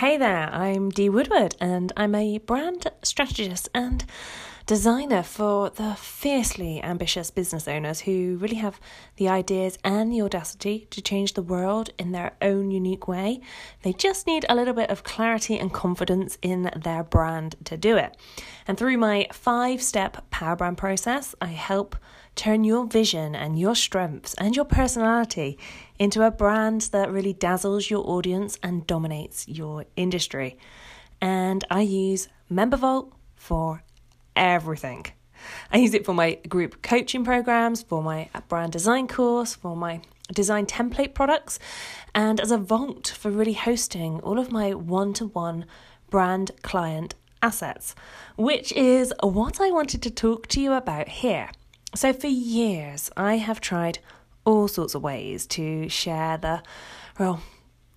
Hey there, I'm Dee Woodward, and I'm a brand strategist and designer for the fiercely ambitious business owners who really have the ideas and the audacity to change the world in their own unique way. They just need a little bit of clarity and confidence in their brand to do it. And through my five step power brand process, I help turn your vision and your strengths and your personality into a brand that really dazzles your audience and dominates your industry. And I use MemberVault for everything. I use it for my group coaching programs, for my brand design course, for my design template products, and as a vault for really hosting all of my one to one brand client assets, which is what I wanted to talk to you about here. So, for years, I have tried all sorts of ways to share the, well,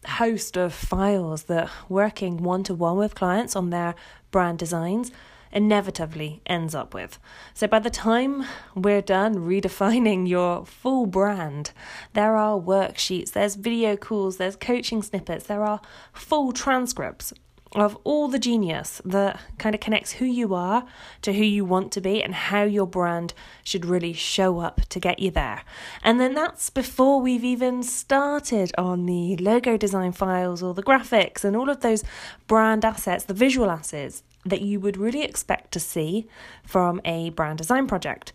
host of files that working one to one with clients on their brand designs inevitably ends up with. So by the time we're done redefining your full brand, there are worksheets, there's video calls, there's coaching snippets, there are full transcripts of all the genius that kind of connects who you are to who you want to be and how your brand should really show up to get you there. And then that's before we've even started on the logo design files or the graphics and all of those brand assets, the visual assets that you would really expect to see from a brand design project.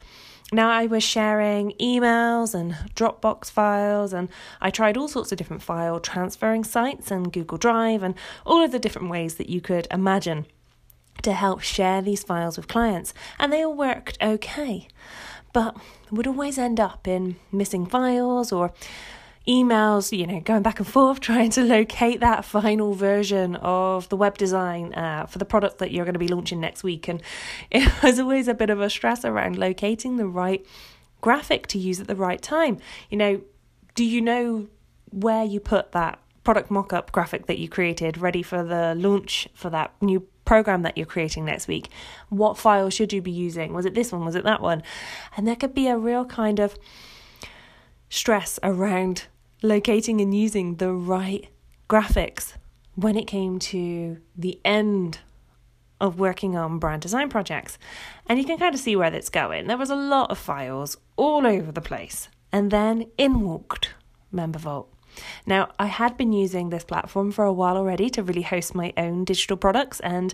Now, I was sharing emails and Dropbox files, and I tried all sorts of different file transferring sites and Google Drive and all of the different ways that you could imagine to help share these files with clients, and they all worked okay. But would always end up in missing files or emails, you know, going back and forth trying to locate that final version of the web design uh, for the product that you're going to be launching next week. And it was always a bit of a stress around locating the right graphic to use at the right time. You know, do you know where you put that product mock up graphic that you created ready for the launch for that new program that you're creating next week? What file should you be using? Was it this one? Was it that one? And there could be a real kind of stress around locating and using the right graphics when it came to the end of working on brand design projects. And you can kind of see where that's going. There was a lot of files all over the place. And then in walked MemberVault. Now, I had been using this platform for a while already to really host my own digital products, and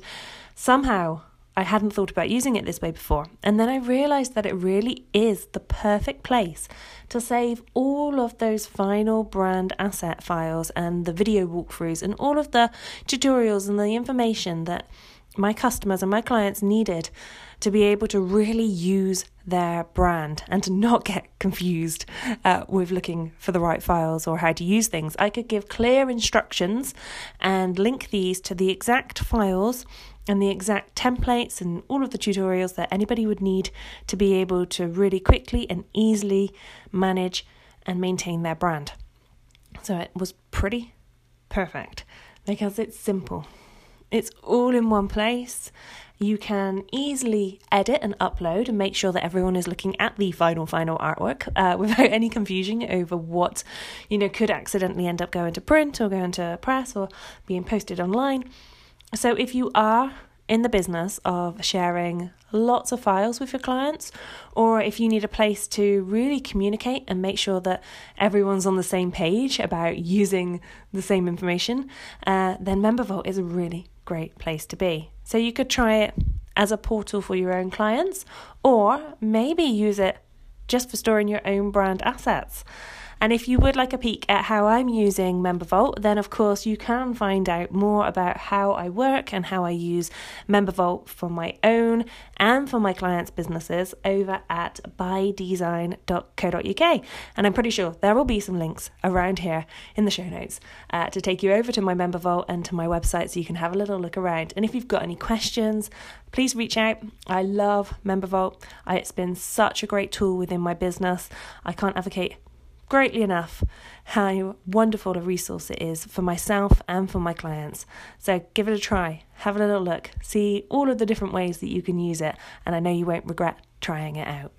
somehow I hadn't thought about using it this way before. And then I realized that it really is the perfect place to save all of those final brand asset files and the video walkthroughs and all of the tutorials and the information that my customers and my clients needed to be able to really use their brand and to not get confused uh, with looking for the right files or how to use things. I could give clear instructions and link these to the exact files and the exact templates and all of the tutorials that anybody would need to be able to really quickly and easily manage and maintain their brand. So it was pretty perfect because it's simple. It's all in one place. You can easily edit and upload and make sure that everyone is looking at the final, final artwork uh, without any confusion over what, you know, could accidentally end up going to print or going to press or being posted online. So, if you are in the business of sharing lots of files with your clients, or if you need a place to really communicate and make sure that everyone's on the same page about using the same information, uh, then MemberVault is a really great place to be. So you could try it as a portal for your own clients, or maybe use it just for storing your own brand assets. And if you would like a peek at how I'm using MemberVault, then of course you can find out more about how I work and how I use MemberVault for my own and for my clients' businesses over at bydesign.co.uk. And I'm pretty sure there will be some links around here in the show notes uh, to take you over to my MemberVault and to my website so you can have a little look around. And if you've got any questions, please reach out. I love MemberVault. I, it's been such a great tool within my business. I can't advocate greatly enough how wonderful a resource it is for myself and for my clients. So give it a try, have a little look, see all of the different ways that you can use it, and I know you won't regret trying it out.